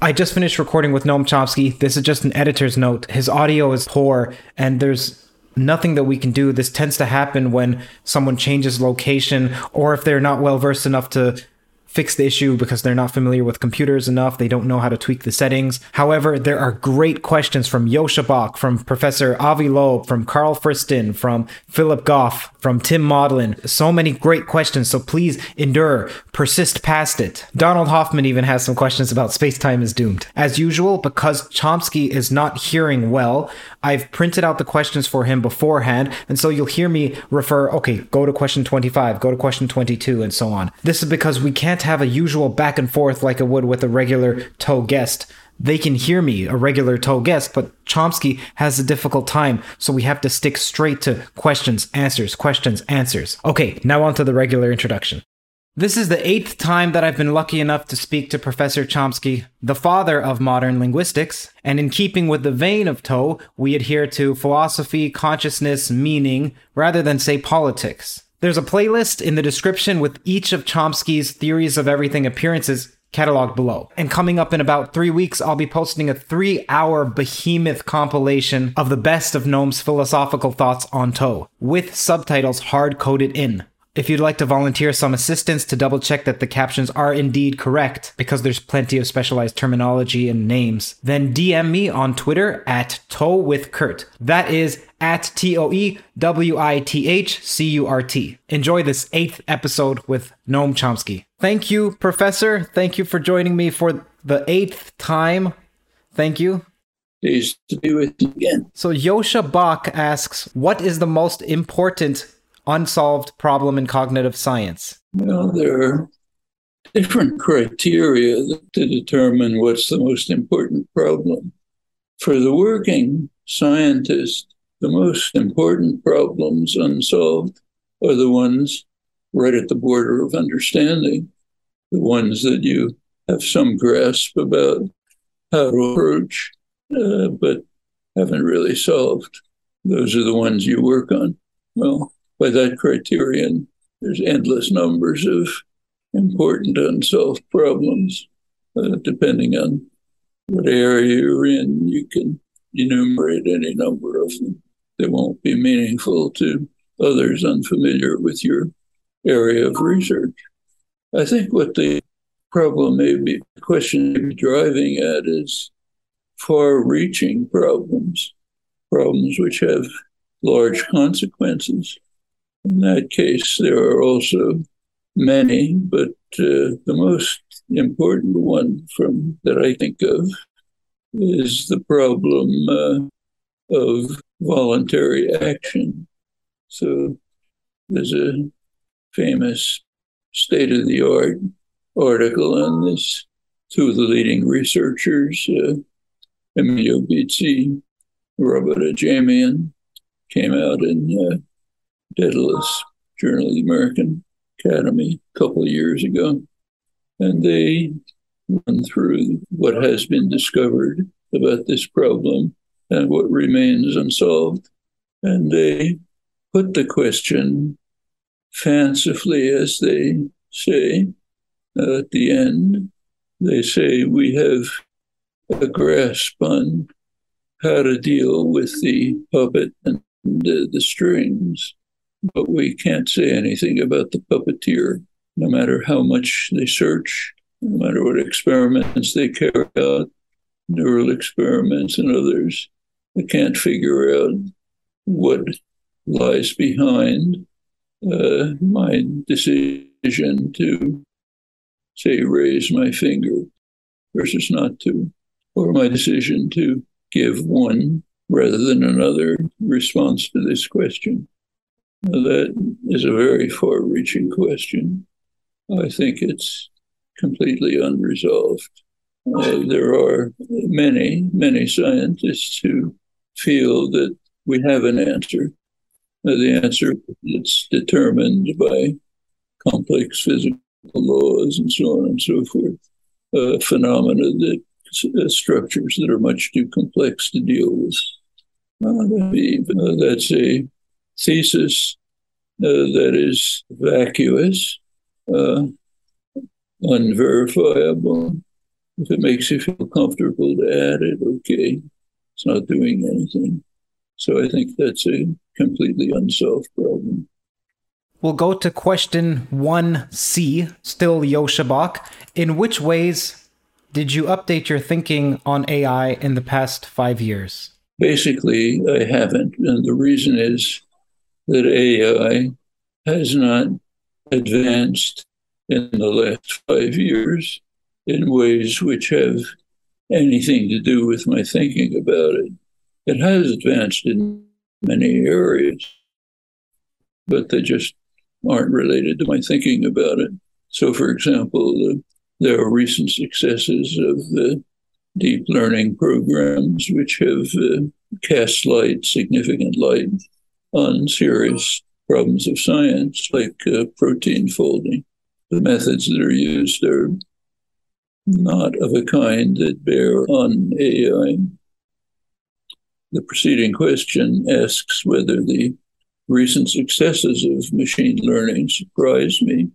I just finished recording with Noam Chomsky. This is just an editor's note. His audio is poor, and there's nothing that we can do. This tends to happen when someone changes location or if they're not well versed enough to fix the issue because they're not familiar with computers enough. They don't know how to tweak the settings. However, there are great questions from Joscha Bach, from Professor Avi Loeb, from Carl Friston, from Philip Goff, from Tim Maudlin. So many great questions. So please endure, persist past it. Donald Hoffman even has some questions about space time is doomed. As usual, because Chomsky is not hearing well, I've printed out the questions for him beforehand. And so you'll hear me refer, okay, go to question 25, go to question 22, and so on. This is because we can't have a usual back and forth like it would with a regular TOE guest they can hear me, a regular TOE guest, but Chomsky has a difficult time, so we have to stick straight to questions, answers, questions, answers. Okay, now on to the regular introduction. This is the eighth time that I've been lucky enough to speak to Professor Chomsky, the father of modern linguistics, and in keeping with the vein of TOE, we adhere to philosophy, consciousness, meaning, rather than say politics. There's a playlist in the description with each of Chomsky's theories of everything appearances cataloged below. And coming up in about three weeks, I'll be posting a three hour behemoth compilation of the best of Noam's philosophical thoughts on TOE, with subtitles hard coded in. If you'd like to volunteer some assistance to double check that the captions are indeed correct, because there's plenty of specialized terminology and names, then DM me on Twitter at TOE with Curt. That is at T O E W I T H C U R T. Enjoy this eighth episode with Noam Chomsky. Thank you, Professor. Thank you for joining me for the eighth time. Thank you. Pleased to be with you again. So, Joscha Bach asks, What is the most important unsolved problem in cognitive science? Well, there are different criteria to determine what's the most important problem. For the working scientist, the most important problems unsolved are the ones right at the border of understanding, the ones that you have some grasp about how to approach, uh, but haven't really solved. Those are the ones you work on. Well, by that criterion, there's endless numbers of important unsolved problems. Uh, depending on what area you're in, you can enumerate any number of them. They won't be meaningful to others unfamiliar with your area of research. I think what the problem may be, the question may be driving at is far reaching problems, problems which have large consequences. In that case, there are also many, but uh, the most important one from that I think of is the problem uh, of voluntary action. So there's a famous state of the art article on this. Two of the leading researchers, uh, Emilio Bizzi, Robert Ajemian, came out in uh, Daedalus, Journal of the American Academy, a couple of years ago. And they run through what has been discovered about this problem and what remains unsolved. And they put the question fancifully, as they say uh, at the end. They say we have a grasp on how to deal with the puppet and the, the strings, but we can't say anything about the puppeteer, no matter how much they search, no matter what experiments they carry out, neural experiments and others. I can't figure out what lies behind uh, my decision to, say, raise my finger versus not to, or my decision to give one rather than another response to this question. That is a very far reaching question. I think it's completely unresolved. Uh, there are many, many scientists who feel that we have an answer. Uh, the answer is determined by complex physical laws and so on and so forth, uh, phenomena that uh, structures that are much too complex to deal with. Uh, that's a thesis uh, that is vacuous, unverifiable, If it makes you feel comfortable to add it, okay. It's not doing anything. So I think that's a completely unsolved problem. We'll go to question 1C, still Joscha Bach. In which ways did you update your thinking on AI in the past five years? Basically, I haven't. And the reason is that AI has not advanced in the last five years in ways which have anything to do with my thinking about it. It has advanced in many areas, but they just aren't related to my thinking about it. So, for example, there are recent successes of the deep learning programs which have uh, cast light, significant light, on serious problems of science like uh, protein folding. The methods that are used are not of a kind that bear on AI. The preceding question asks whether the recent successes of machine learning surprise me.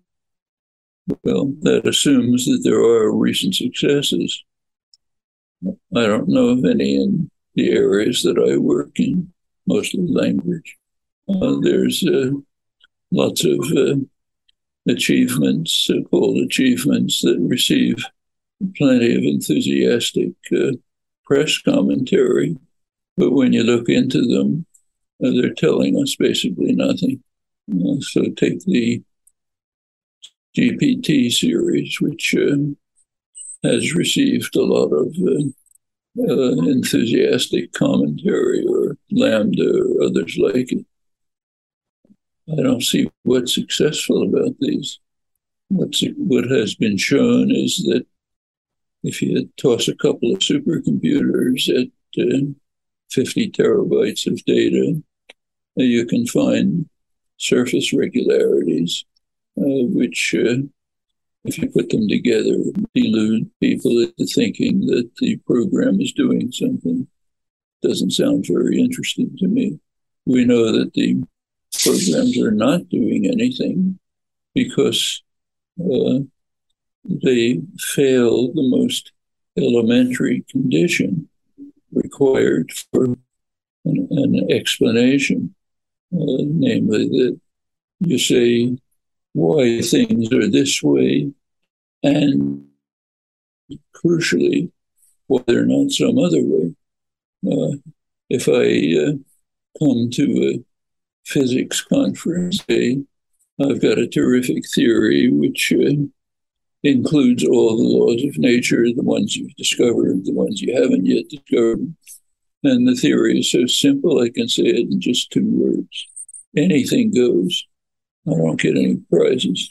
Well, that assumes that there are recent successes. I don't know of any in the areas that I work in, mostly language. Uh, there's uh, lots of uh, achievements, so called achievements, that receive plenty of enthusiastic uh, press commentary. But when you look into them, uh, they're telling us basically nothing. Uh, so take the GPT series, which has received a lot of enthusiastic commentary, or LaMDA, or others like it. I don't see what's successful about these. What's, what has been shown is that if you toss a couple of supercomputers at uh, 50 terabytes of data, uh, you can find surface regularities, uh, which, uh, if you put them together, delude people into thinking that the program is doing something. Doesn't sound very interesting to me. We know that the programs are not doing anything because uh, they fail the most elementary condition required for an, an explanation, uh, namely that you say why things are this way and crucially why they're not some other way. Uh, if I uh, come to a physics conference, say, I've got a terrific theory which uh, includes all the laws of nature, the ones you've discovered, the ones you haven't yet discovered. And the theory is so simple, I can say it in just two words. Anything goes. I don't get any prizes.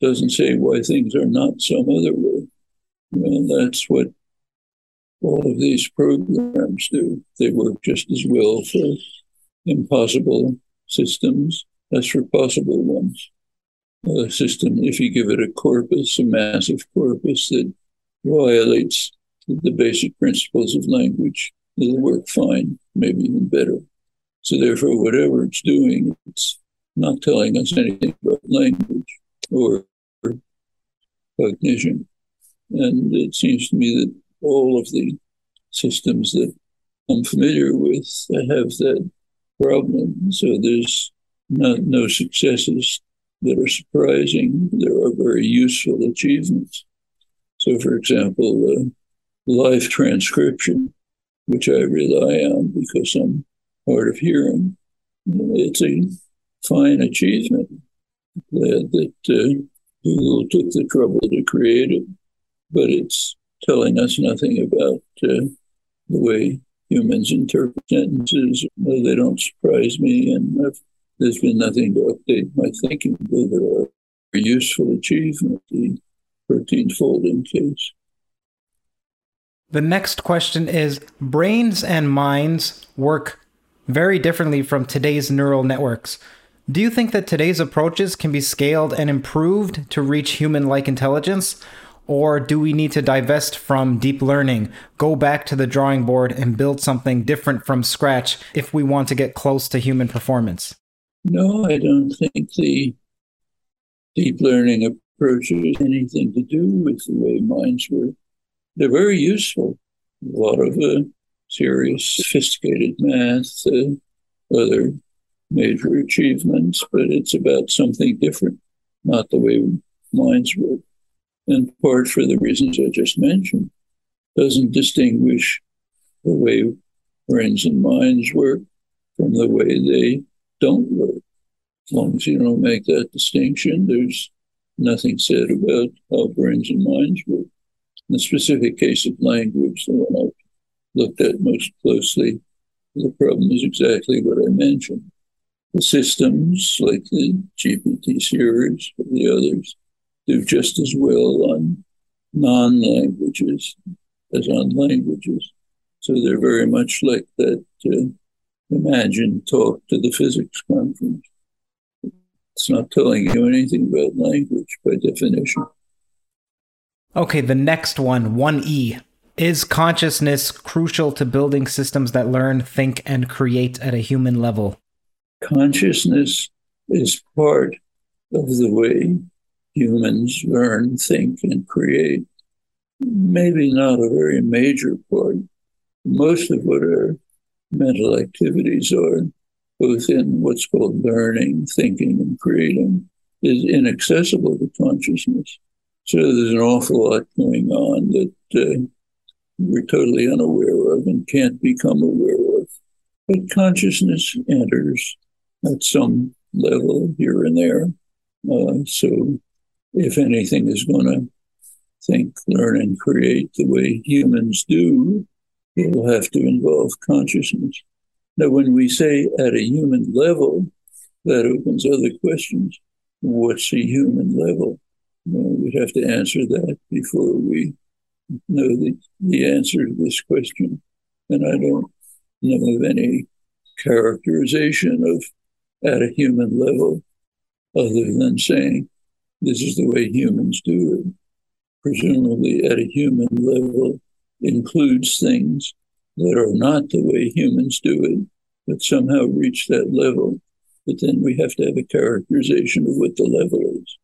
Doesn't say why things are not some other way. And that's what all of these programs do. They work just as well for impossible systems as for possible ones A system if you give it a corpus, a massive corpus that violates the basic principles of language. It'll work fine, maybe even better. So therefore, whatever it's doing, it's not telling us anything about language or cognition. And it seems to me that all of the systems that I'm familiar with have that problem. So there's not, no successes that are surprising. There are very useful achievements. So, for example, uh, live transcription, which I rely on because I'm hard of hearing, it's a fine achievement. Glad that uh, Google took the trouble to create it, but it's telling us nothing about uh, the way humans interpret sentences. They don't surprise me, and I've there's been nothing to update my thinking, but there are useful achievement, the protein folding case. The next question is Brains and minds work very differently from today's neural networks. Do you think that today's approaches can be scaled and improved to reach human like intelligence? Or do we need to divest from deep learning, go back to the drawing board, and build something different from scratch if we want to get close to human performance? No, I don't think the deep learning approach has anything to do with the way minds work. they're very useful. A lot of uh, serious, sophisticated math, uh, other major achievements, but it's about something different, not the way minds work. In part for the reasons I just mentioned, doesn't distinguish the way brains and minds work from the way they don't work. As long as you don't make that distinction, there's nothing said about how brains and minds work. In the specific case of language, the one I've looked at most closely, the problem is exactly what I mentioned. The systems, like the GPT series or the others, do just as well on non languages as on languages. So they're very much like that uh, imagined talk to the physics conference. It's not telling you anything about language by definition. Okay, the next one, 1E. Is consciousness crucial to building systems that learn, think, and create at a human level? Consciousness is part of the way humans learn, think, and create. Maybe not a very major part. Most of what our mental activities are, both in what's called learning, thinking, and creating, is inaccessible to consciousness. So there's an awful lot going on that uh, we're totally unaware of and can't become aware of. But consciousness enters at some level here and there. Uh, so if anything is going to think, learn, and create the way humans do, it will have to involve consciousness. Now, when we say at a human level, that opens other questions. What's a human level? Well, we'd have to answer that before we know the, the answer to this question. And I don't know of any characterization of at a human level other than saying this is the way humans do it. Presumably, at a human level, includes things that are not the way humans do it, but somehow reach that level. But then we have to have a characterization of what the level is.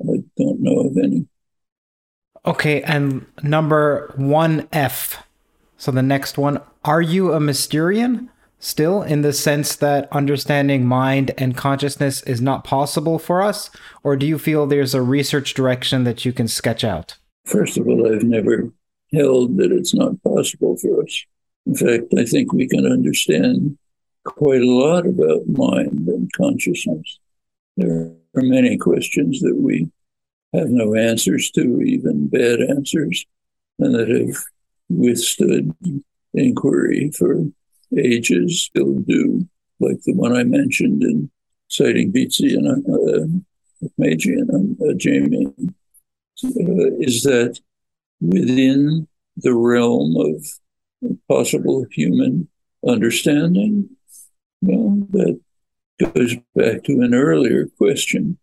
I don't know of any. Okay, and number 1F. So the next one, are you a Mysterian? Still, in the sense that understanding mind and consciousness is not possible for us? Or do you feel there's a research direction that you can sketch out? First of all, I've never held that it's not possible for us. In fact, I think we can understand quite a lot about mind and consciousness. There are many questions that we have no answers to, even bad answers, and that have withstood inquiry for ages still do, like the one I mentioned in citing Bizzi and uh, Meiji and uh, Jamie, uh, is that within the realm of possible human understanding, well, that goes back to an earlier question.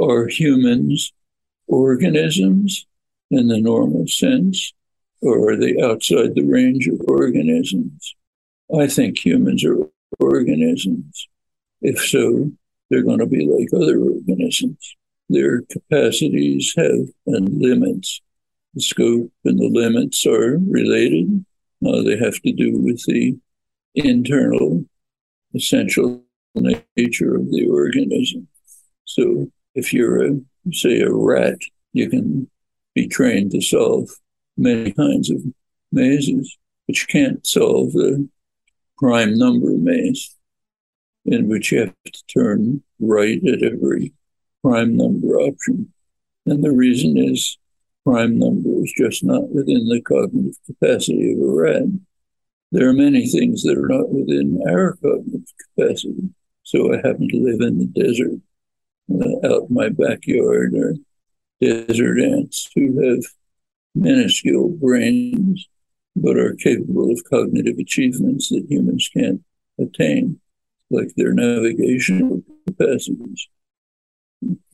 Are humans organisms in the normal sense, or are they outside the range of organisms? I think humans are organisms. If so, they're going to be like other organisms. Their capacities have and limits. The scope and the limits are related. Uh, they have to do with the internal, essential nature of the organism. So if you're, a, say, a rat, you can be trained to solve many kinds of mazes, but you can't solve the prime number maze in which you have to turn right at every prime number option. And the reason is prime number is just not within the cognitive capacity of a rat. There are many things that are not within our cognitive capacity. So I happen to live in the desert uh, out in my backyard are desert ants who have minuscule brains but are capable of cognitive achievements that humans can't attain, like their navigational capacities.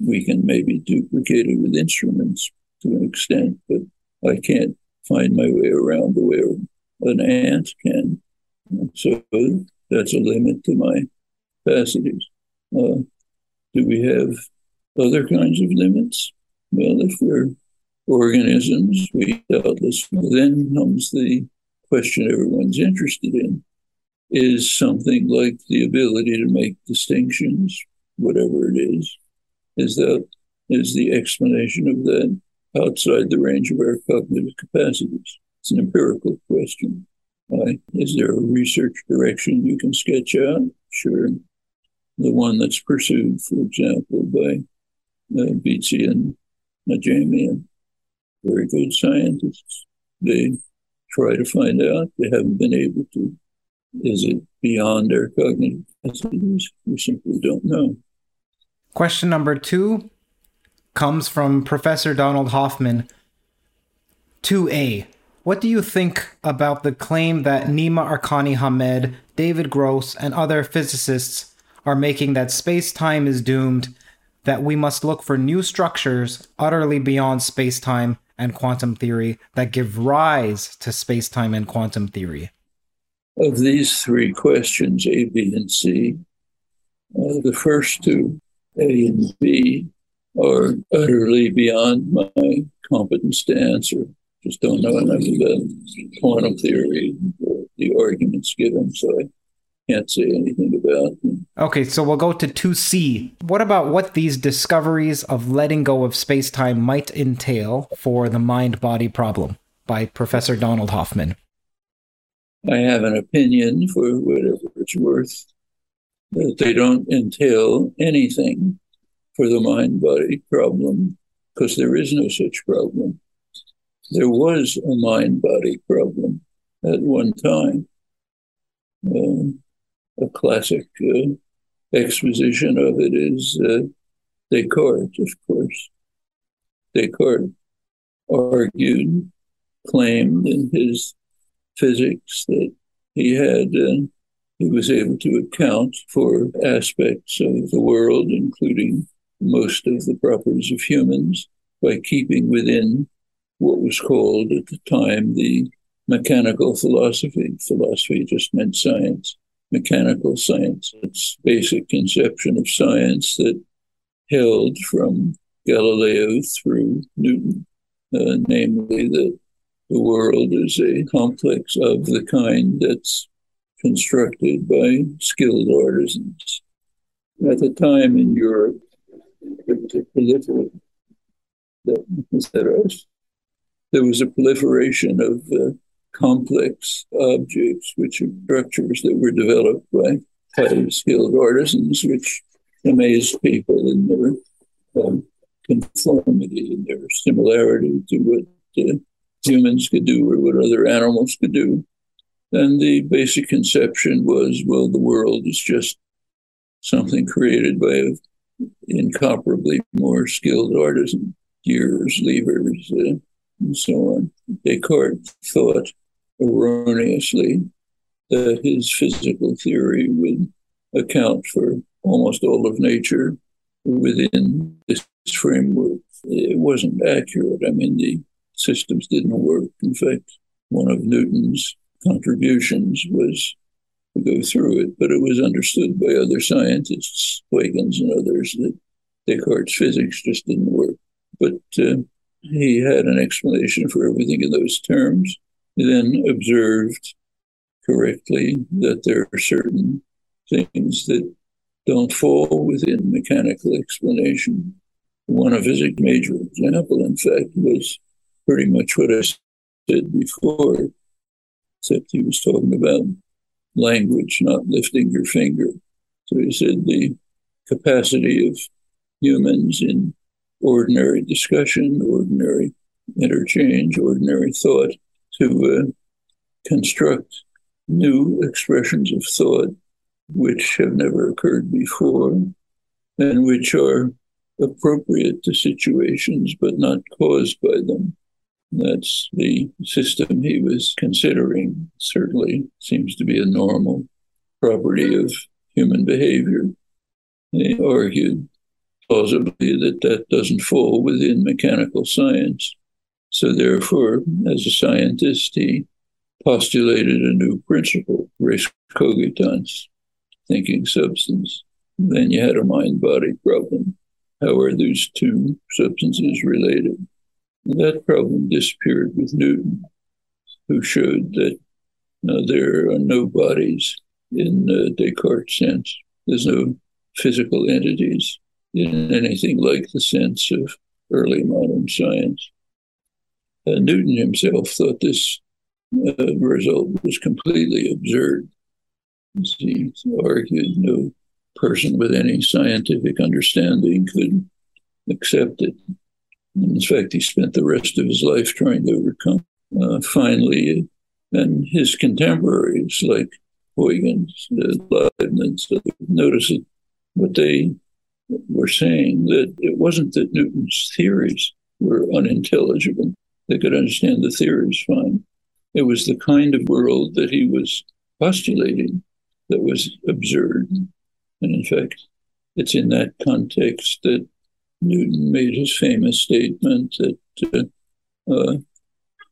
We can maybe duplicate it with instruments to an extent, but I can't find my way around the way an ant can. So that's a limit to my capacities. Uh, do we have other kinds of limits? Well, if we're organisms, we doubtless then comes the question everyone's interested in is something like the ability to make distinctions, whatever it is. Is that is the explanation of that outside the range of our cognitive capacities? It's an empirical question. Uh, is there a research direction you can sketch out? Sure. The one that's pursued, for example, by uh, Bizzi and Ajemian, very good scientists. They try to find out. They haven't been able to. Is it beyond their cognitive capacities? We simply don't know. Question number two comes from Professor Donald Hoffman. 2A. What do you think about the claim that Nima Arkani Hamed, David Gross, and other physicists are making that space time is doomed, that we must look for new structures utterly beyond space time and quantum theory that give rise to space time and quantum theory? Of these three questions, A, B, and C, uh, the first two, A and B, are utterly beyond my competence to answer just don't know enough about quantum theory or the arguments given, so I can't say anything about. Okay, so we'll go to 2C. What about what these discoveries of letting go of space time might entail for the mind body problem by Professor Donald Hoffman? I have an opinion for whatever it's worth that they don't entail anything for the mind body problem because there is no such problem there was a mind body problem at one time. Uh, a classic uh, exposition of it is uh, Descartes, of course. Descartes argued, claimed in his physics that he had, uh, he was able to account for aspects of the world, including most of the properties of humans, by keeping within what was called at the time the mechanical philosophy. Philosophy just meant science, mechanical science. Its basic conception of science that held from Galileo through Newton, uh, namely that the world is a complex of the kind that's constructed by skilled artisans. At the time in Europe, a proliferation there was a proliferation of uh, complex objects, which are structures that were developed by highly skilled artisans, which amazed people in their um, conformity and their similarity to what uh, humans could do or what other animals could do. And the basic conception was well, the world is just something created by an incomparably more skilled artisan, gears, levers, uh, and so on. Descartes thought erroneously that his physical theory would account for almost all of nature within this framework. It wasn't accurate. I mean, the systems didn't work. In fact, one of Newton's contributions was to go through it, but it was understood by other scientists, Huygens and others, that Descartes' physics just didn't work. But uh, he had an explanation for everything in those terms. He then observed correctly that there are certain things that don't fall within mechanical explanation. One of his major example, in fact, was pretty much what I said before, except he was talking about language, not lifting your finger. So he said the capacity of humans in ordinary discussion, ordinary interchange, ordinary thought to uh, construct new expressions of thought which have never occurred before and which are appropriate to situations but not caused by them. That's the system he was considering. Certainly seems to be a normal property of human behavior. He argued plausibly that that doesn't fall within mechanical science. So, therefore, as a scientist, he postulated a new principle, res cogitans, thinking substance. Then you had a mind body problem. How are those two substances related? And that problem disappeared with Newton, who showed that uh, there are no bodies in uh, Descartes' sense. There's no physical entities in anything like the sense of early modern science. Uh, Newton himself thought this uh, result was completely absurd. He argued no person with any scientific understanding could accept it. In fact, he spent the rest of his life trying to overcome. Uh, finally, and his contemporaries like Huygens, uh, Leibniz, noticed what they were saying that it wasn't that Newton's theories were unintelligible. They could understand the theories fine. It was the kind of world that he was postulating that was absurd. And in fact, it's in that context that Newton made his famous statement that uh, uh,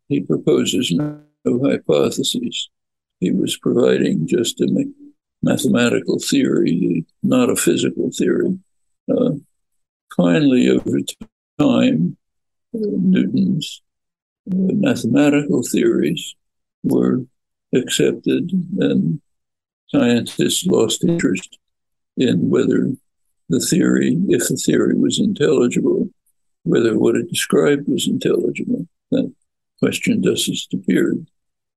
he proposes no, no, hypotheses. He was providing just a mathematical theory, not a physical theory. Uh, finally, over time, uh, Newton's mathematical theories were accepted, and scientists lost interest in whether the theory, if the theory was intelligible, whether what it described was intelligible. That question just disappeared.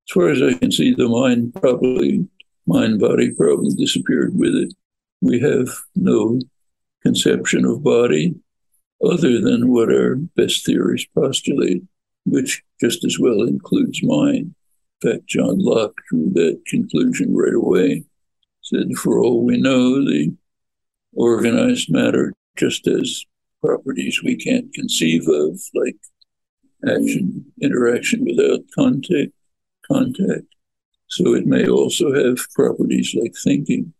As far as I can see, the mind probably mind body problem disappeared with it. We have no conception of body other than what our best theories postulate, which just as well includes mine. In fact, John Locke drew that conclusion right away. Said, for all we know, the organized matter just as properties we can't conceive of, like action, interaction without contact, contact. So it may also have properties like thinking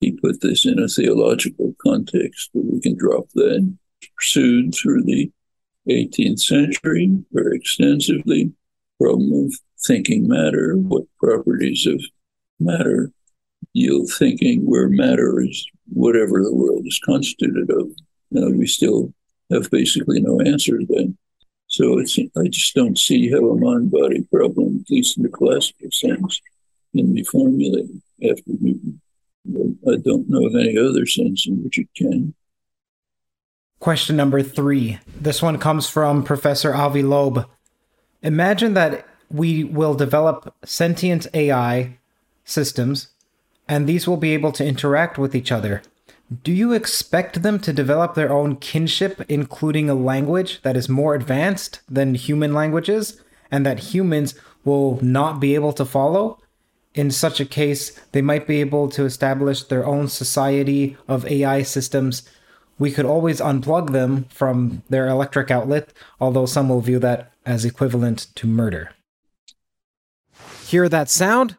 he put this in a theological context, but we can drop that. Pursued through the 18th century very extensively, problem of thinking matter, what properties of matter yield thinking, where matter is whatever the world is constituted of. Now, we still have basically no answer to that. So it's, I just don't see how a mind body problem, at least in the classical sense, can be formulated after Newton. I don't know of any other sense in which it can. Question number three. This one comes from Professor Avi Loeb. Imagine that we will develop sentient AI systems, and these will be able to interact with each other. Do you expect them to develop their own kinship, including a language that is more advanced than human languages, and that humans will not be able to follow? in such a case, they might be able to establish their own society of AI systems. We could always unplug them from their electric outlet, although some will view that as equivalent to murder. Hear that sound?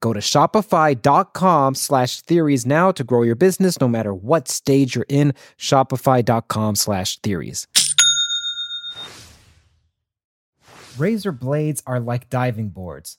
Go to shopify.com slash theories now to grow your business no matter what stage you're in. Shopify.com slash theories. Razor blades are like diving boards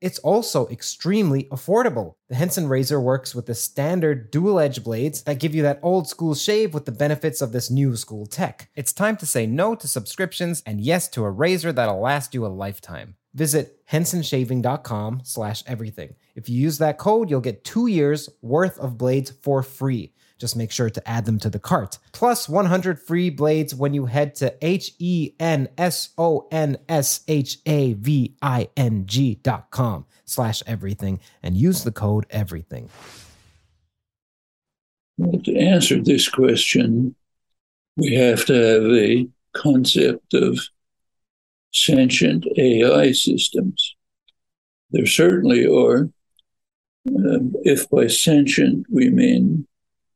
It's also extremely affordable. The Henson razor works with the standard dual edge blades that give you that old school shave with the benefits of this new school tech. It's time to say no to subscriptions and yes to a razor that'll last you a lifetime. Visit hensonshaving.com slash everything. If you use that code, you'll get two years worth of blades for free. Just make sure to add them to the cart. Plus 100 free blades when you head to H E N S O N S H A V I N G dot com slash everything and use the code everything. Well, to answer this question, we have to have a concept of sentient AI systems. There certainly are. Um, if by sentient we mean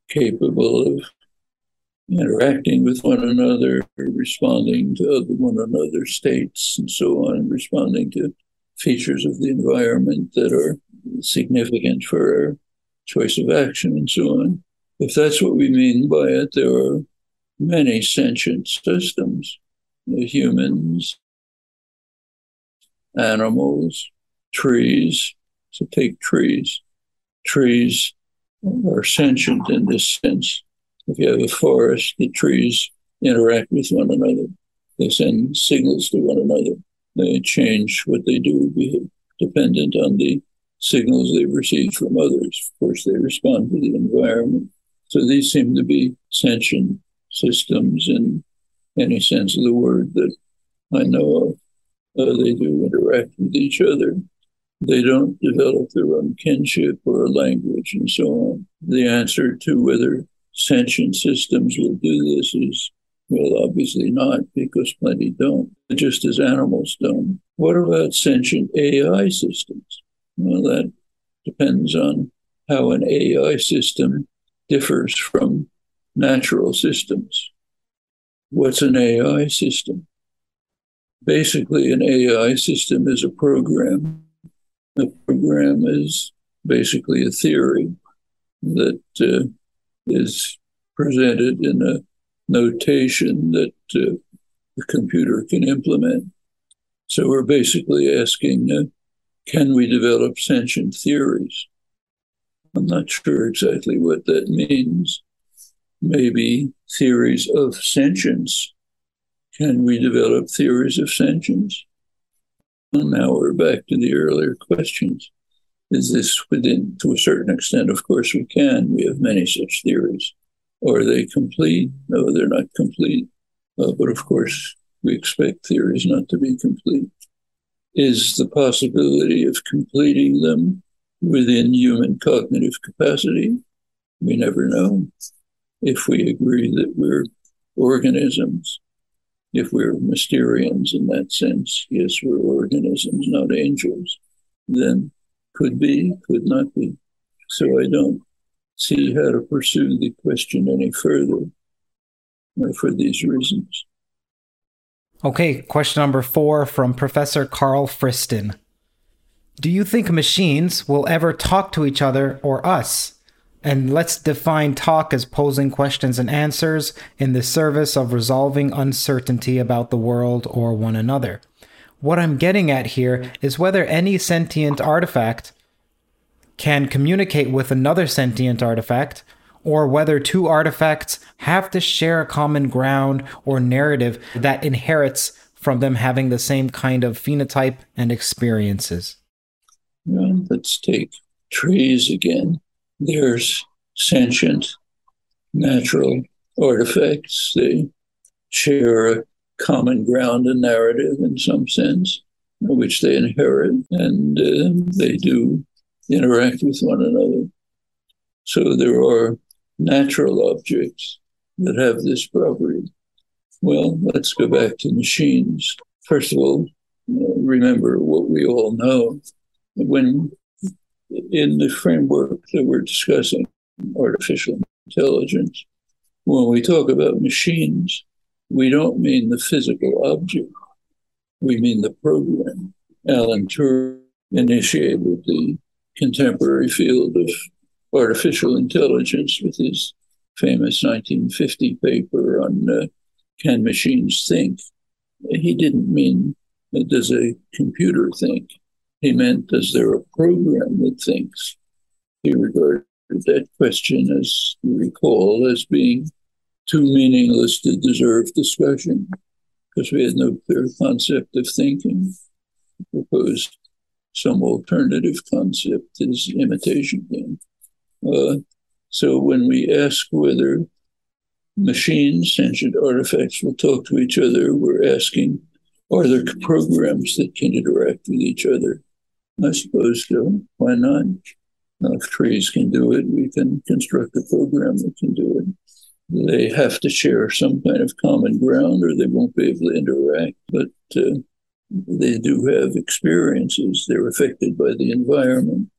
capable of interacting with one another, responding to other one another's states, and so on, responding to features of the environment that are significant for our choice of action, and so on. If that's what we mean by it, there are many sentient systems, humans, animals, trees. So take trees. Trees are sentient in this sense. If you have a forest, the trees interact with one another. They send signals to one another. They change what they do, dependent on the signals they receive from others. Of course, they respond to the environment. So these seem to be sentient systems in any sense of the word that I know of. Uh, they do interact with each other. They don't develop their own kinship or language and so on. The answer to whether sentient systems will do this is well, obviously not, because plenty don't, just as animals don't. What about sentient AI systems? Well, that depends on how an AI system differs from natural systems. What's an AI system? basically an AI system is a program. A program is basically a theory that uh, is presented in a notation that uh, the computer can implement. So we're basically asking, uh, can we develop sentient theories? I'm not sure exactly what that means. Maybe theories of sentience can we develop theories of sentience? Now we're back to the earlier questions. Is this within, to a certain extent? Of course, we can. We have many such theories. Are they complete? No, they're not complete. Uh, but of course, we expect theories not to be complete. Is the possibility of completing them within human cognitive capacity? We never know. If we agree that we're organisms if we're Mysterians in that sense, yes, we're organisms, not angels, then could be, could not be. So I don't see how to pursue the question any further uh, for these reasons. Okay, question number four from Professor Carl Friston. Do you think machines will ever talk to each other or us? And let's define talk as posing questions and answers in the service of resolving uncertainty about the world or one another. What I'm getting at here is whether any sentient artifact can communicate with another sentient artifact, or whether two artifacts have to share a common ground or narrative that inherits from them having the same kind of phenotype and experiences. Well, let's take trees again there's sentient natural artifacts. They share a common ground and narrative in some sense, which they inherit, and uh, they do interact with one another. So there are natural objects that have this property. Well, let's go back to machines. First of all, uh, remember what we all know. When in the framework that we're discussing, artificial intelligence, when we talk about machines, we don't mean the physical object, we mean the program. Alan Turing initiated the contemporary field of artificial intelligence with his famous 1950 paper on uh, Can Machines Think? He didn't mean does a computer think? He meant is there a program that thinks? He regarded that question, as you recall, as being too meaningless to deserve discussion because we had no clear concept of thinking. He proposed some alternative concept, his imitation game. Uh, so when we ask whether machines, sentient artifacts, will talk to each other, we're asking, are there programs that can interact with each other? I suppose so. Why not? if trees can do it, we can construct a program that can do it. They have to share some kind of common ground or they won't be able to interact. But uh, they do have experiences. They're affected by the environment.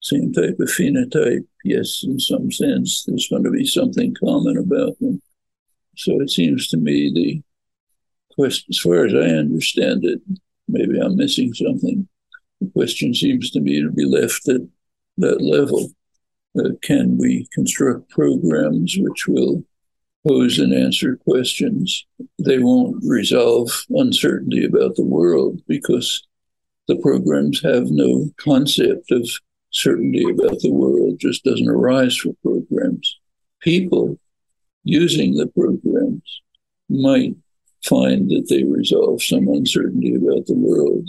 Same type of phenotype, yes, in some sense, there's going to be something common about them. So it seems to me the question, as far as I understand it, maybe I'm missing something. Question seems to me to be left at that level. Uh, can we construct programs which will pose and answer questions. They won't resolve uncertainty about the world because the programs have no concept of certainty about the world, just doesn't arise for programs. People using the programs might find that they resolve some uncertainty about the world.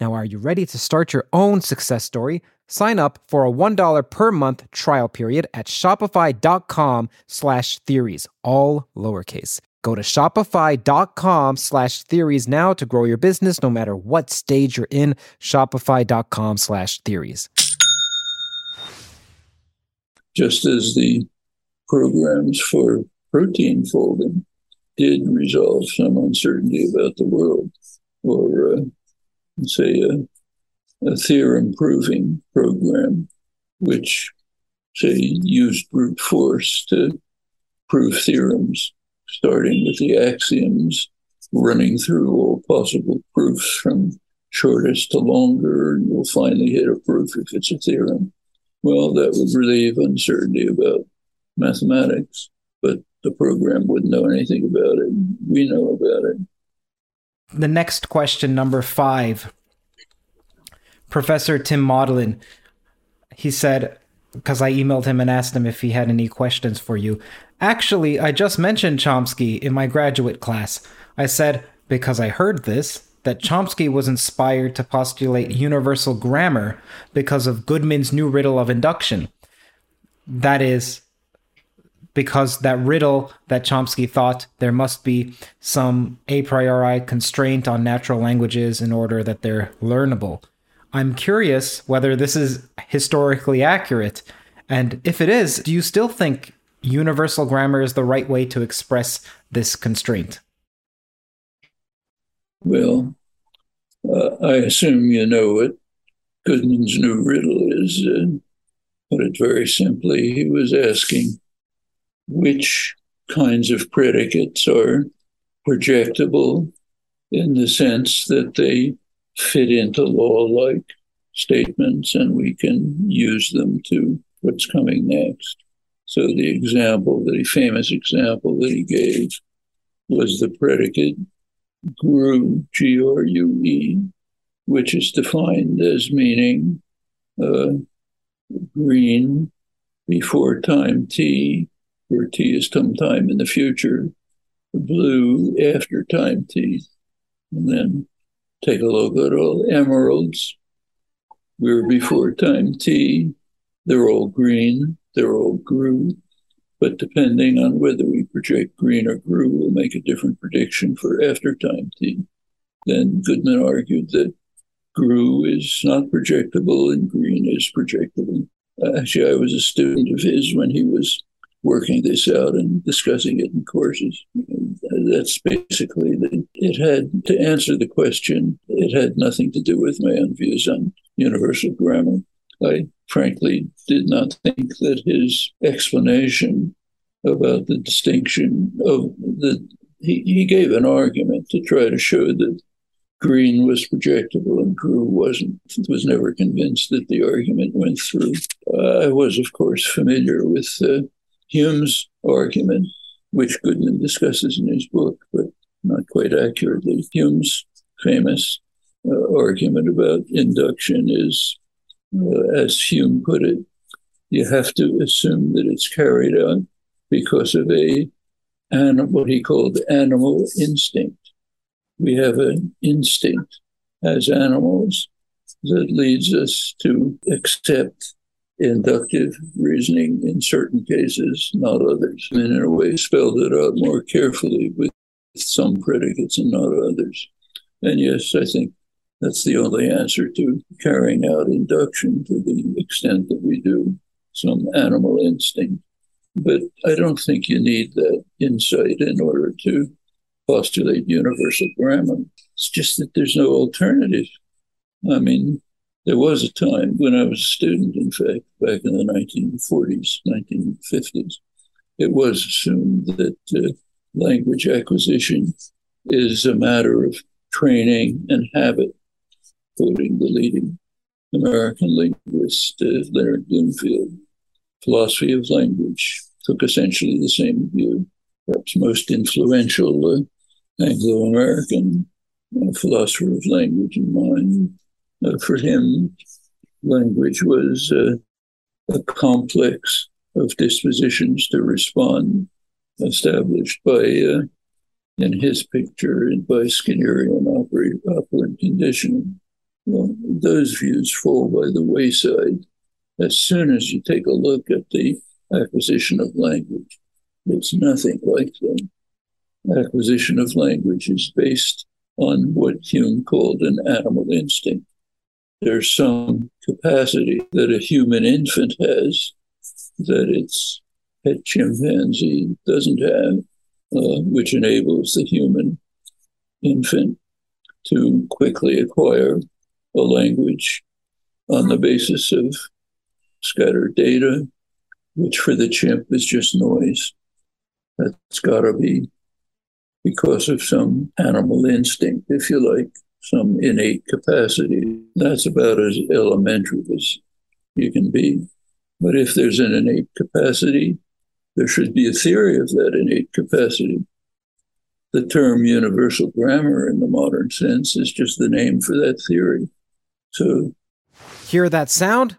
Now, are you ready to start your own success story? Sign up for a $1 per month trial period at shopify.com slash theories, all lowercase. Go to shopify.com slash theories now to grow your business no matter what stage you're in. Shopify.com slash theories. Just as the programs for protein folding did resolve some uncertainty about the world, or uh, say, a, uh, a theorem proving program, which, say, used brute force to prove theorems, starting with the axioms, running through all possible proofs from shortest to longer, and you'll finally hit a proof if it's a theorem. Well, that would relieve uncertainty about mathematics, but the program wouldn't know anything about it. We know about it the next question, number five, Professor Tim Maudlin, he said, because I emailed him and asked him if he had any questions for you. Actually, I just mentioned Chomsky in my graduate class. I said, because I heard this, that Chomsky was inspired to postulate universal grammar because of Goodman's new riddle of induction. That is, because that riddle that Chomsky thought there must be some a priori constraint on natural languages in order that they're learnable. I'm curious whether this is historically accurate. And if it is, do you still think universal grammar is the right way to express this constraint? Well, uh, I assume you know what Goodman's new riddle is. Uh, put it very simply, he was asking which kinds of predicates are projectable in the sense that they fit into law like statements and we can use them to what's coming next. So the example, the famous example that he gave was the predicate grue, G R U E, which is defined as meaning uh, green before time t, where t is some time in the future, blue after time t. And then take a look at all emeralds. We're before time t. They're all green, they're all grue. But depending on whether we project green or grue, we'll make a different prediction for after time t. Then Goodman argued that grue is not projectable and green is projectable. Actually, I was a student of his when he was working this out and discussing it in courses. That's basically the, it had to answer the question. It had nothing to do with my own views on universal grammar. I frankly did not think that his explanation about the distinction of the he, he gave an argument to try to show that green was projectable and grue wasn't was never convinced that the argument went through uh, i was of course familiar with uh, hume's argument which goodman discusses in his book but not quite accurately hume's famous uh, argument about induction is uh, as Hume put it, you have to assume that it's carried out because of a what he called animal instinct. We have an instinct as animals that leads us to accept inductive reasoning in certain cases, not others. And in a way, spelled it out more carefully with some predicates and not others. And yes, I think that's the only answer to carrying out induction to the extent that we do, some animal instinct. But I don't think you need that insight in order to postulate universal grammar. It's just that there's no alternative. I mean, there was a time when I was a student, in fact, back in the 1940s, 1950s, it was assumed that uh, language acquisition is a matter of training and habit quoting the leading American linguist uh, Leonard Bloomfield. Philosophy of language took essentially the same view. Perhaps most influential uh, Anglo American uh, philosopher of language in mind. Uh, for him, language was uh, a complex of dispositions to respond established by, uh, in his picture, by Skinnerian operant conditioning. Well, those views fall by the wayside as soon as you take a look at the acquisition of language. It's nothing like that. Acquisition of language is based on what Hume called an animal instinct. There's some capacity that a human infant has that its pet chimpanzee doesn't have, uh, which enables the human infant to quickly acquire a language on the basis of scattered data, which for the chimp is just noise. That's got to be because of some animal instinct, if you like, some innate capacity. That's about as elementary as you can be. But if there's an innate capacity, there should be a theory of that innate capacity. The term universal grammar in the modern sense is just the name for that theory. So, hear that sound?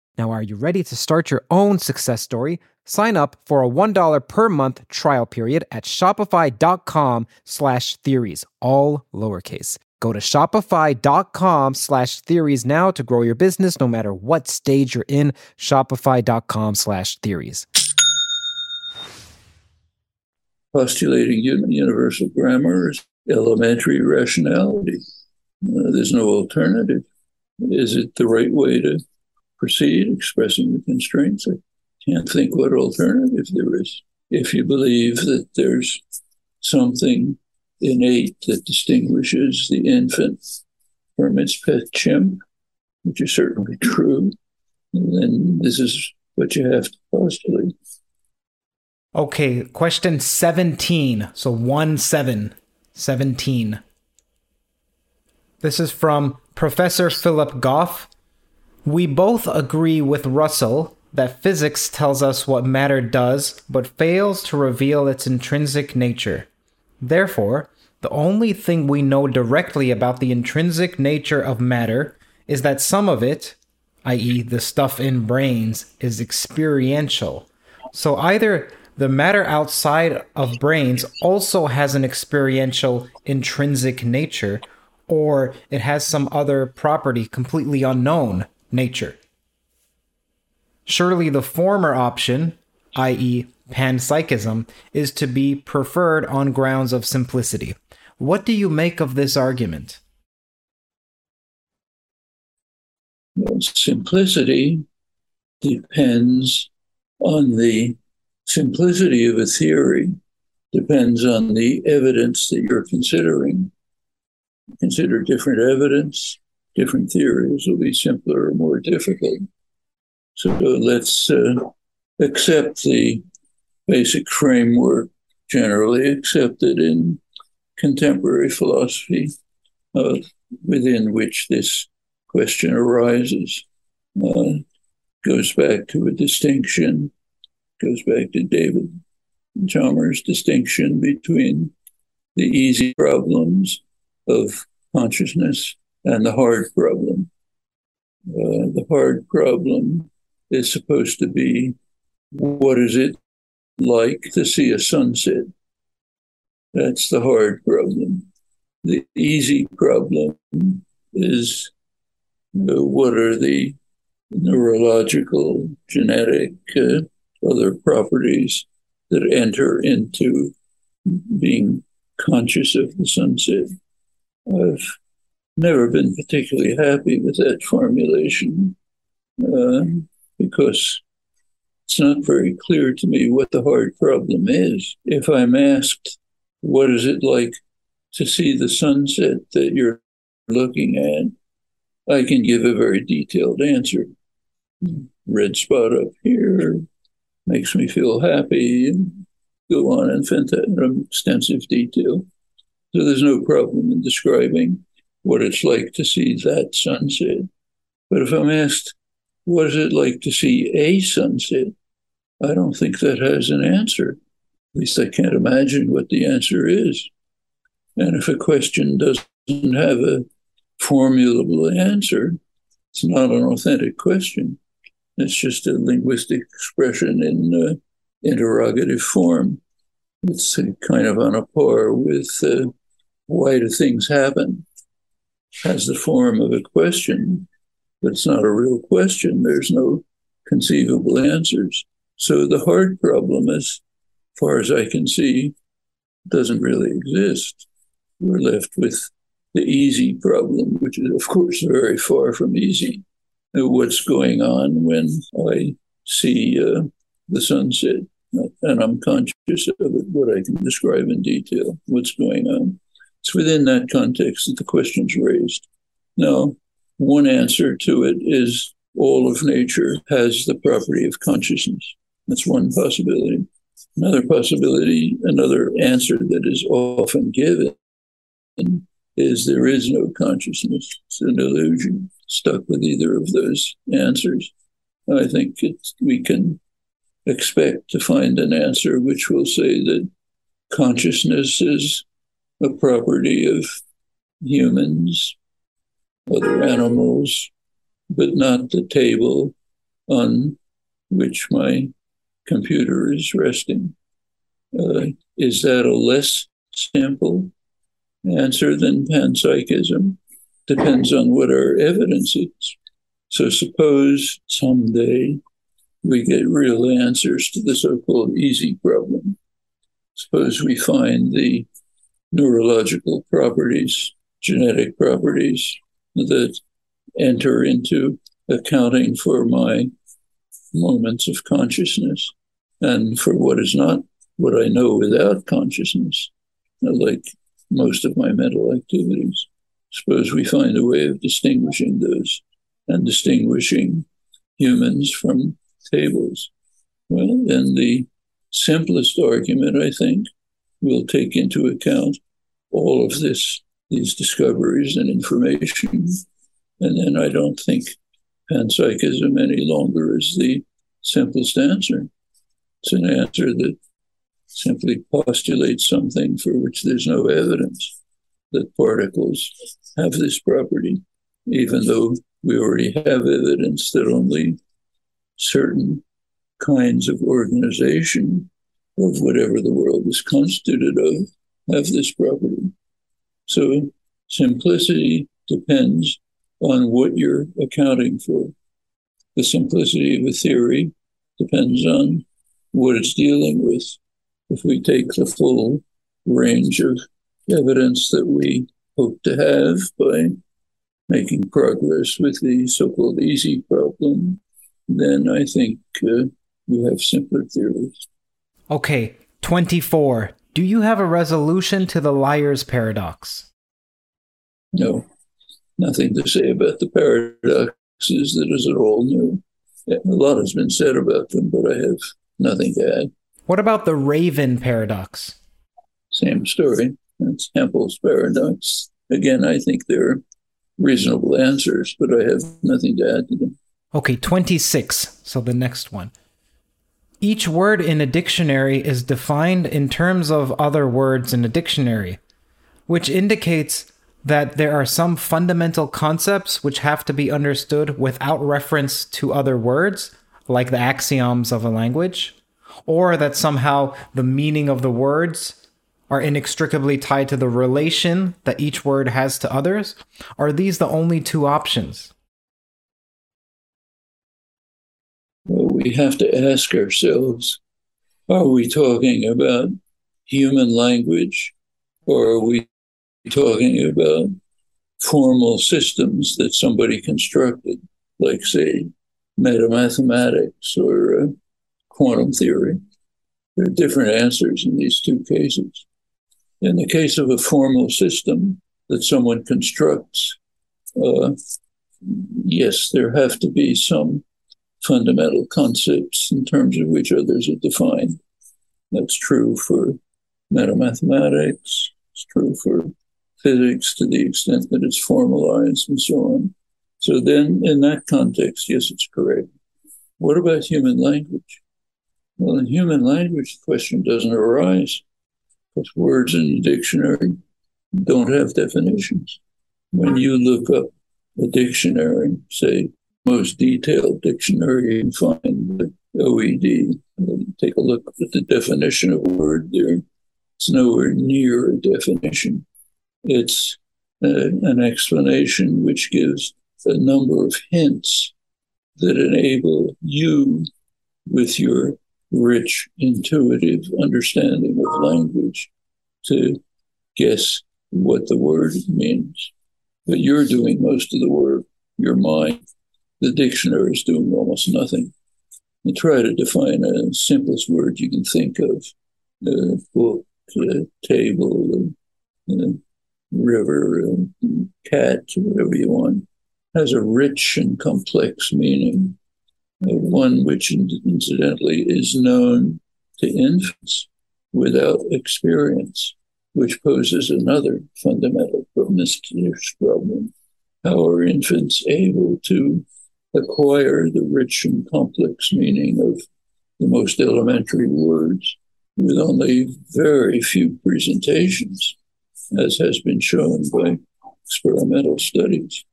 Now, are you ready to start your own success story? Sign up for a $1 per month trial period at shopify.com slash theories, all lowercase. Go to shopify.com slash theories now to grow your business no matter what stage you're in. Shopify.com slash theories. Postulating universal grammar is elementary rationality. Uh, there's no alternative. Is it the right way to proceed expressing the constraints. I can't think what alternative there is. If you believe that there's something innate that distinguishes the infant from its pet chimp, which is certainly true, then this is what you have to postulate. Okay, question 17. So 1 7. 17. This is from Professor Philip Goff we both agree with Russell that physics tells us what matter does, but fails to reveal its intrinsic nature. Therefore, the only thing we know directly about the intrinsic nature of matter is that some of it, i.e., the stuff in brains, is experiential. So either the matter outside of brains also has an experiential intrinsic nature, or it has some other property completely unknown nature. Surely the former option, i.e., panpsychism, is to be preferred on grounds of simplicity. What do you make of this argument? Well, simplicity depends on the simplicity of a theory, depends on the evidence that you're considering. Consider different evidence, different theories will be simpler or more difficult. So let's uh, accept the basic framework generally accepted in contemporary philosophy uh, within which this question arises. Uh, goes back to a distinction, goes back to David Chalmers' distinction between the easy problems of consciousness and the hard problem. Uh, the hard problem is supposed to be what is it like to see a sunset? That's the hard problem. The easy problem is uh, what are the neurological, genetic, uh, other properties that enter into being conscious of the sunset. I've never been particularly happy with that formulation uh, because it's not very clear to me what the hard problem is. If I'm asked, what is it like to see the sunset that you're looking at, I can give a very detailed answer. Red spot up here makes me feel happy go on and fent that in extensive detail. So there's no problem in describing what it's like to see that sunset. But if I'm asked, what is it like to see a sunset? I don't think that has an answer. At least I can't imagine what the answer is. And if a question doesn't have a formulable answer, it's not an authentic question. It's just a linguistic expression in uh, interrogative form. It's kind of on a par with uh, why do things happen? Has the form of a question, but it's not a real question. There's no conceivable answers. So the hard problem, as far as I can see, doesn't really exist. We're left with the easy problem, which is, of course, very far from easy. What's going on when I see uh, the sunset and I'm conscious of it, what I can describe in detail, what's going on? It's within that context that the question's raised. Now, one answer to it is all of nature has the property of consciousness. That's one possibility. Another possibility, another answer that is often given is there is no consciousness. It's an illusion. Stuck with either of those answers. I think we can expect to find an answer which will say that consciousness is a property of humans, other animals, but not the table on which my computer is resting. Uh, is that a less simple answer than panpsychism? Depends on what our evidence is. So suppose someday we get real answers to the so called easy problem. Suppose we find the neurological properties, genetic properties that enter into accounting for my moments of consciousness and for what is not what I know without consciousness, like most of my mental activities. Suppose we find a way of distinguishing those and distinguishing humans from tables. Well, then the simplest argument, I think, will take into account all of this, these discoveries and information. And then I don't think panpsychism any longer is the simplest answer. It's an answer that simply postulates something for which there's no evidence that particles have this property, even though we already have evidence that only certain kinds of organization of whatever the world is constituted of have this property. So simplicity depends on what you're accounting for. The simplicity of a theory depends on what it's dealing with. If we take the full range of evidence that we hope to have by making progress with the so called easy problem, then I think uh, we have simpler theories. Okay, 24. Do you have a resolution to the liar's paradox? No, nothing to say about the paradoxes that is at all new. A lot has been said about them, but I have nothing to add. What about the raven paradox? Same story. That's Hempel's paradox. Again, I think they're reasonable answers, but I have nothing to add to them. Okay, 26. So the next one. Each word in a dictionary is defined in terms of other words in a dictionary, which indicates that there are some fundamental concepts which have to be understood without reference to other words, like the axioms of a language, or that somehow the meaning of the words are inextricably tied to the relation that each word has to others? Are these the only two options? We have to ask ourselves are we talking about human language or are we talking about formal systems that somebody constructed, like, say, metamathematics or uh, quantum theory? There are different answers in these two cases. In the case of a formal system that someone constructs, uh, yes, there have to be some fundamental concepts in terms of which others are defined. That's true for metamathematics, it's true for physics to the extent that it's formalized and so on. So then, in that context, yes, it's correct. What about human language? Well, in human language, the question doesn't arise because words in the dictionary don't have definitions. When you look up a dictionary, say most detailed dictionary you can find, the OED. Take a look at the definition of word there. It's nowhere near a definition. It's uh, an explanation which gives a number of hints that enable you, with your rich, intuitive understanding of language to guess what the word means. But you're doing most of the work, your mind. The dictionary is doing almost nothing. You try to define a simplest word you can think of uh, book, uh, table, uh, river, cat, whatever you want, has a rich and complex meaning, one which incidentally is known to infants without experience, which poses another fundamental problem. How are infants able to acquire the rich and complex meaning of the most elementary words with only very few presentations, as has been shown by experimental studies?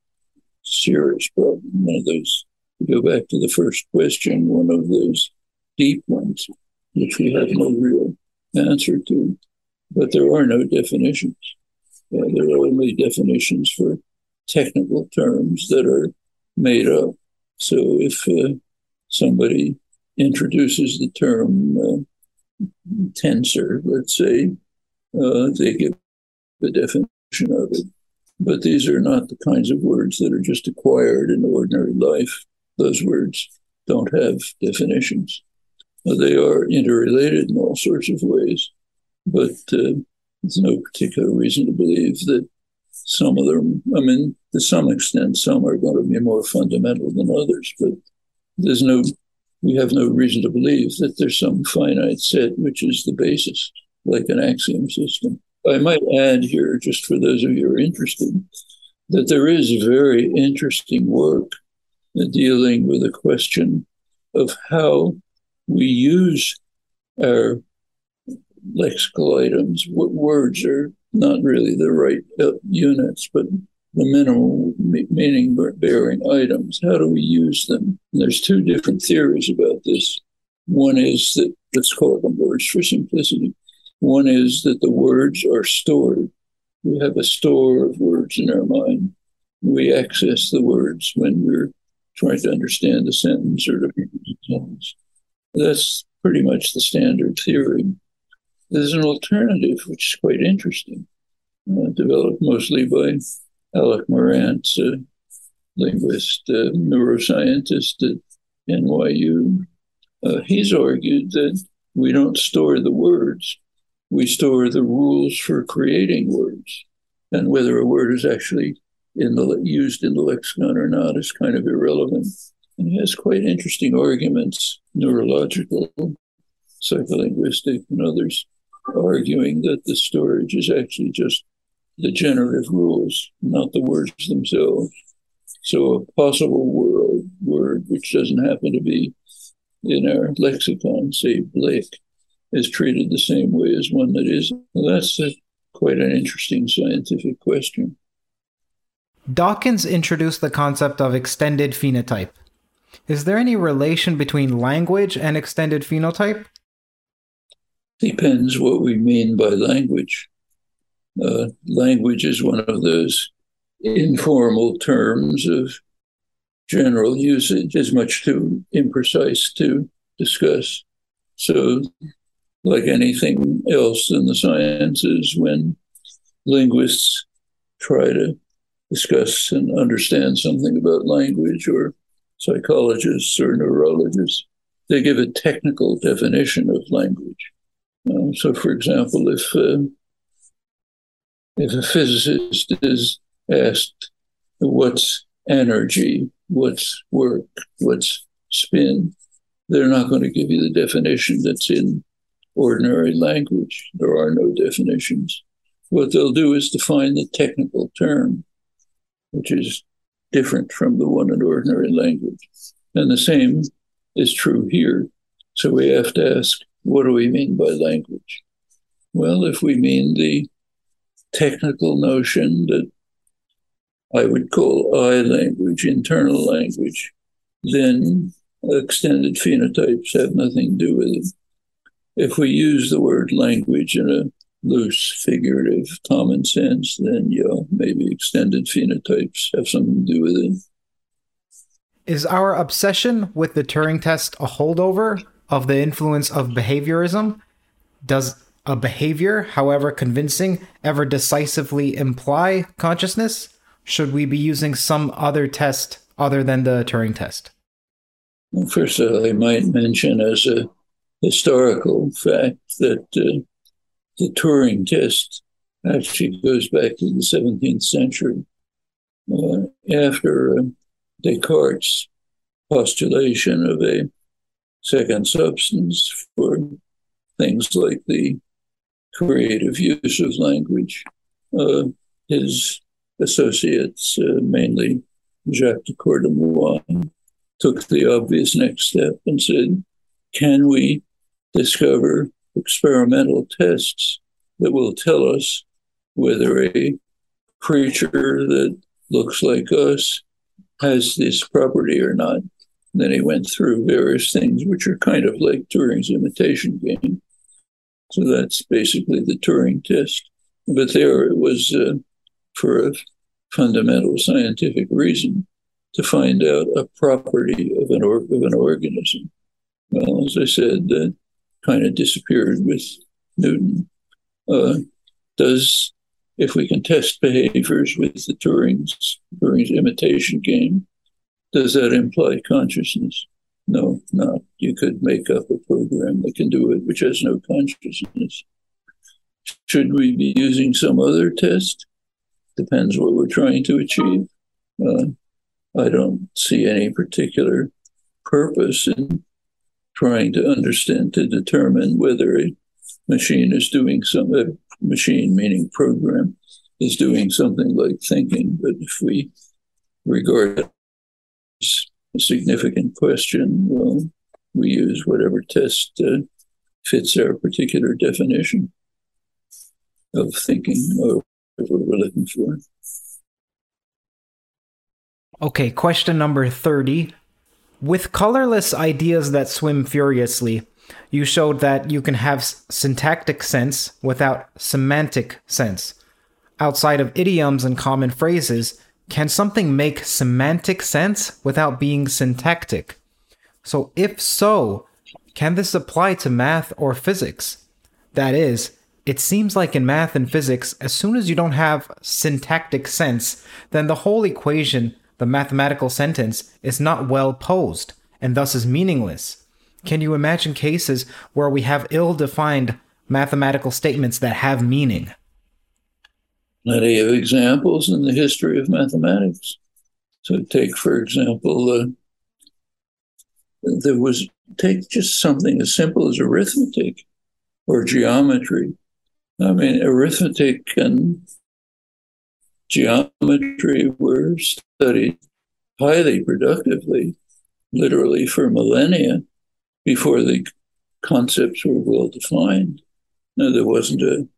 Serious problem. One of those, go back to the first question, one of those deep ones, which we have no real answer to. But there are no definitions. Uh, there are only definitions for technical terms that are made up. So if uh, somebody introduces the term uh, tensor, let's say, uh, they give the definition of it. But these are not the kinds of words that are just acquired in ordinary life. Those words don't have definitions. They are interrelated in all sorts of ways, but uh, there's no particular reason to believe that some of them, I mean, to some extent, some are going to be more fundamental than others, but there's no, we have no reason to believe that there's some finite set which is the basis, like an axiom system. I might add here, just for those of you who are interested, that there is very interesting work dealing with the question of how we use our lexical items. What words are not really the right uh, units, but the minimal meaning bearing items. How do we use them? And there's two different theories about this. One is that, let's call them words for simplicity. One is that the words are stored. We have a store of words in our mind. We access the words when we're trying to understand a sentence or to sentence. That's pretty much the standard theory. There's an alternative, which is quite interesting, uh, developed mostly by Alec Marantz, a linguist, uh, neuroscientist at NYU. Uh, he's argued that we don't store the words, we store the rules for creating words. And whether a word is actually in the, used in the lexicon or not is kind of irrelevant. And he has quite interesting arguments, neurological, psycholinguistic, and others, arguing that the storage is actually just the generative rules, not the words themselves. So a possible world, word which doesn't happen to be in our lexicon, say Blake, is treated the same way as one that is. That's a, quite an interesting scientific question. Dawkins introduced the concept of extended phenotype. Is there any relation between language and extended phenotype? Depends what we mean by language. Uh, language is one of those informal terms of general usage, as much too imprecise to discuss. So, like anything else in the sciences, when linguists try to discuss and understand something about language, or psychologists or neurologists, they give a technical definition of language. Uh, so, for example, if uh, if a physicist is asked what's energy, what's work, what's spin, they're not going to give you the definition that's in ordinary language. There are no definitions. What they'll do is define the technical term, which is different from the one in ordinary language. And the same is true here. So we have to ask what do we mean by language? Well, if we mean the technical notion that I would call I language, internal language, then extended phenotypes have nothing to do with it. If we use the word language in a loose, figurative, common sense, then yeah, maybe extended phenotypes have something to do with it. Is our obsession with the Turing test a holdover, of the influence of behaviorism? Does a behavior, however convincing, ever decisively imply consciousness? Should we be using some other test other than the Turing test? Well, first, all, I might mention as a historical fact that uh, the Turing test actually goes back to the 17th century. Uh, after uh, Descartes' postulation of a second substance for things like the creative use of language, uh, his associates, uh, mainly Jacques de Cordemoy, took the obvious next step and said, Can we discover experimental tests that will tell us whether a creature that looks like us has this property or not? And then he went through various things which are kind of like Turing's imitation game. So that's basically the Turing test. But there it was uh, for a fundamental scientific reason to find out a property of an, or- of an organism. Well, as I said, that kind of disappeared with Newton. Uh, does if we can test behaviors with the Turing's Turing's imitation game, does that imply consciousness? No, not. You could make up a program that can do it, which has no consciousness. Should we be using some other test? Depends what we're trying to achieve. Uh, I don't see any particular purpose in trying to understand to determine whether a machine is doing something, machine meaning program, is doing something like thinking. But if we regard it as a significant question, well, we use whatever test uh, fits our particular definition of thinking or what we're looking for. Okay, question number 30. With colorless ideas that swim furiously, you showed that you can have syntactic sense without semantic sense. Outside of idioms and common phrases, can something make semantic sense without being syntactic? So, if so, can this apply to math or physics? That is, it seems like in math and physics, as soon as you don't have syntactic sense, then the whole equation the mathematical sentence is not well posed and thus is meaningless. Can you imagine cases where we have ill defined mathematical statements that have meaning? Plenty of examples in the history of mathematics. So, take, for example, uh, there was, take just something as simple as arithmetic or geometry. I mean, arithmetic and geometry were studied highly productively, literally for millennia, before the concepts were well defined. Now, there wasn't a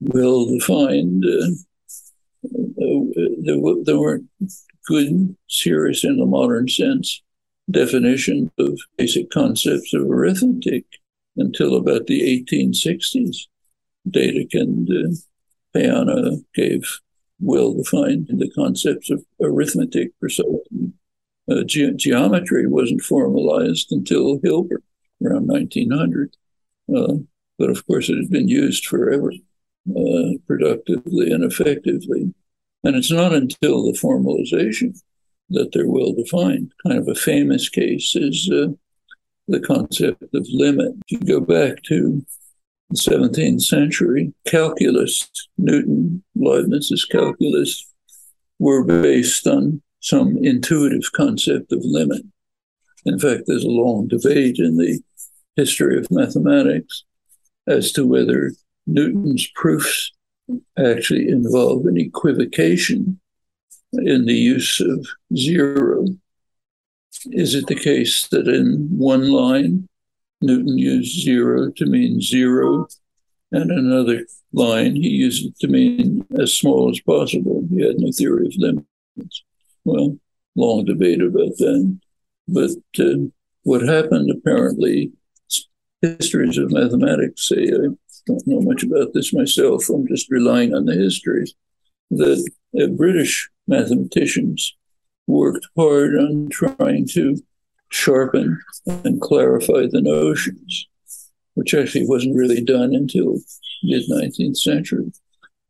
well defined, uh, there, there weren't good, serious, in the modern sense, definitions of basic concepts of arithmetic until about the 1860s. Dedekind and uh, Peano gave well defined in the concepts of arithmetic precisely. Uh, ge- geometry wasn't formalized until Hilbert around 1900. Uh, but of course, it had been used forever uh, productively and effectively. And it's not until the formalization that they're well defined. Kind of a famous case is uh, the concept of limit. If you go back to the 17th century, calculus, Newton, Leibniz's calculus, were based on some intuitive concept of limit. In fact, there's a long debate in the history of mathematics as to whether Newton's proofs actually involve an equivocation in the use of zero. Is it the case that in one line Newton used zero to mean zero, and another line he used it to mean as small as possible. He had no theory of limits. Well, long debate about that. But uh, what happened apparently, histories of mathematics say, I don't know much about this myself, I'm just relying on the histories, that uh, British mathematicians worked hard on trying to sharpen and clarify the notions, which actually wasn't really done until mid 19th century.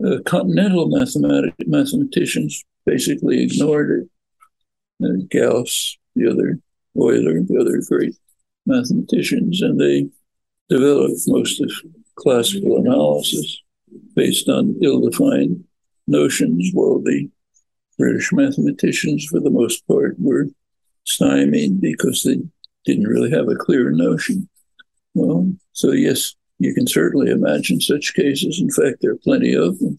Uh, continental mathematic, mathematicians basically ignored it. Uh, Gauss, the other Euler, the other great mathematicians, and they developed most of classical analysis based on ill-defined notions, while the British mathematicians, for the most part, were stymied because they didn't really have a clear notion. Well, so yes, you can certainly imagine such cases. In fact, there are plenty of them.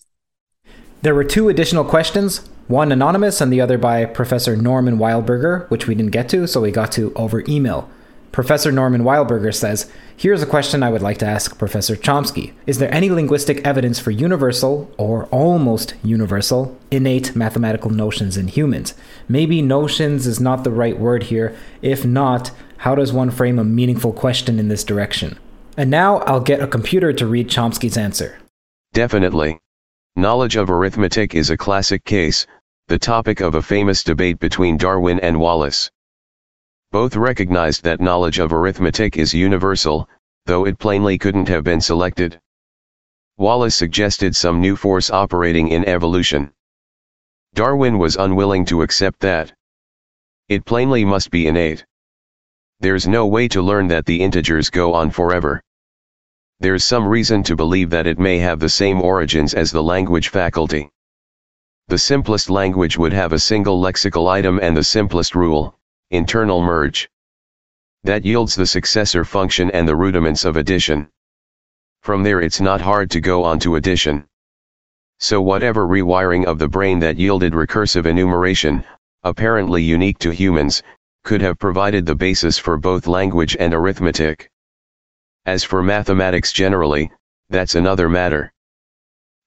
There were two additional questions, one anonymous and the other by Professor Norman Wildberger, which we didn't get to, so we got to over email. Professor Norman Wildberger says, Here's a question I would like to ask Professor Chomsky. Is there any linguistic evidence for universal, or almost universal, innate mathematical notions in humans? Maybe notions is not the right word here. If not, how does one frame a meaningful question in this direction? And now I'll get a computer to read Chomsky's answer. Definitely. Knowledge of arithmetic is a classic case, the topic of a famous debate between Darwin and Wallace. Both recognized that knowledge of arithmetic is universal, though it plainly couldn't have been selected. Wallace suggested some new force operating in evolution. Darwin was unwilling to accept that. It plainly must be innate. There's no way to learn that the integers go on forever. There's some reason to believe that it may have the same origins as the language faculty. The simplest language would have a single lexical item and the simplest rule, internal merge. That yields the successor function and the rudiments of addition. From there it's not hard to go on to addition. So whatever rewiring of the brain that yielded recursive enumeration, apparently unique to humans, could have provided the basis for both language and arithmetic. As for mathematics generally, that's another matter.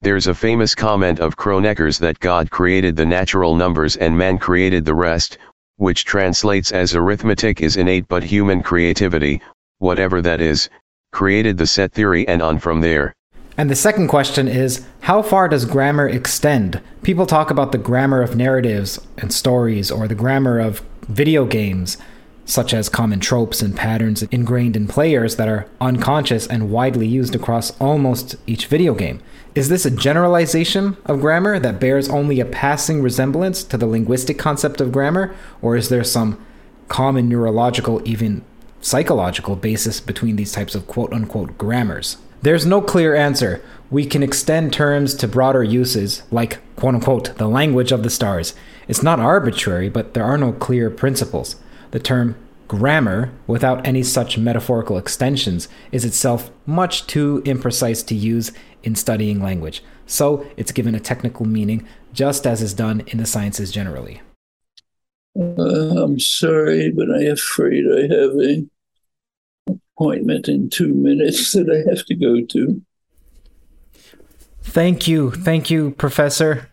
There's a famous comment of Kronecker's that God created the natural numbers and man created the rest, which translates as arithmetic is innate but human creativity, whatever that is, created the set theory and on from there. And the second question is how far does grammar extend? People talk about the grammar of narratives and stories or the grammar of video games, such as common tropes and patterns ingrained in players that are unconscious and widely used across almost each video game. Is this a generalization of grammar that bears only a passing resemblance to the linguistic concept of grammar, or is there some common neurological, even psychological basis between these types of quote unquote grammars? There's no clear answer. We can extend terms to broader uses, like quote unquote the language of the stars. It's not arbitrary, but there are no clear principles. The term Grammar, without any such metaphorical extensions, is itself much too imprecise to use in studying language, so it's given a technical meaning, just as is done in the sciences generally. Uh, I'm sorry, but I'm afraid I have an appointment in two minutes that I have to go to. Thank you. Thank you, Professor.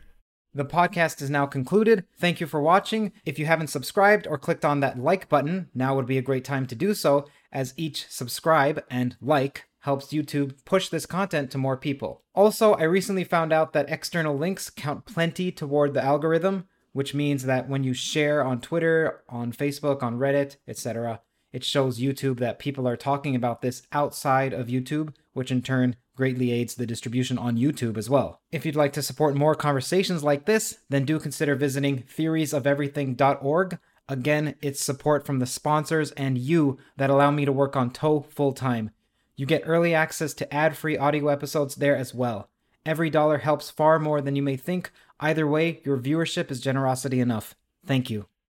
The podcast is now concluded. Thank you for watching. If you haven't subscribed or clicked on that like button, now would be a great time to do so, as each subscribe and like helps YouTube push this content to more people. Also, I recently found out that external links count plenty toward the algorithm, which means that when you share on Twitter, on Facebook, on Reddit, etc., it shows YouTube that people are talking about this outside of YouTube, which in turn greatly aids the distribution on YouTube as well. If you'd like to support more conversations like this, then do consider visiting theoriesofeverything.org. Again, it's support from the sponsors and you that allow me to work on TOE full time. You get early access to ad free audio episodes there as well. Every dollar helps far more than you may think. Either way, your viewership is generosity enough. Thank you.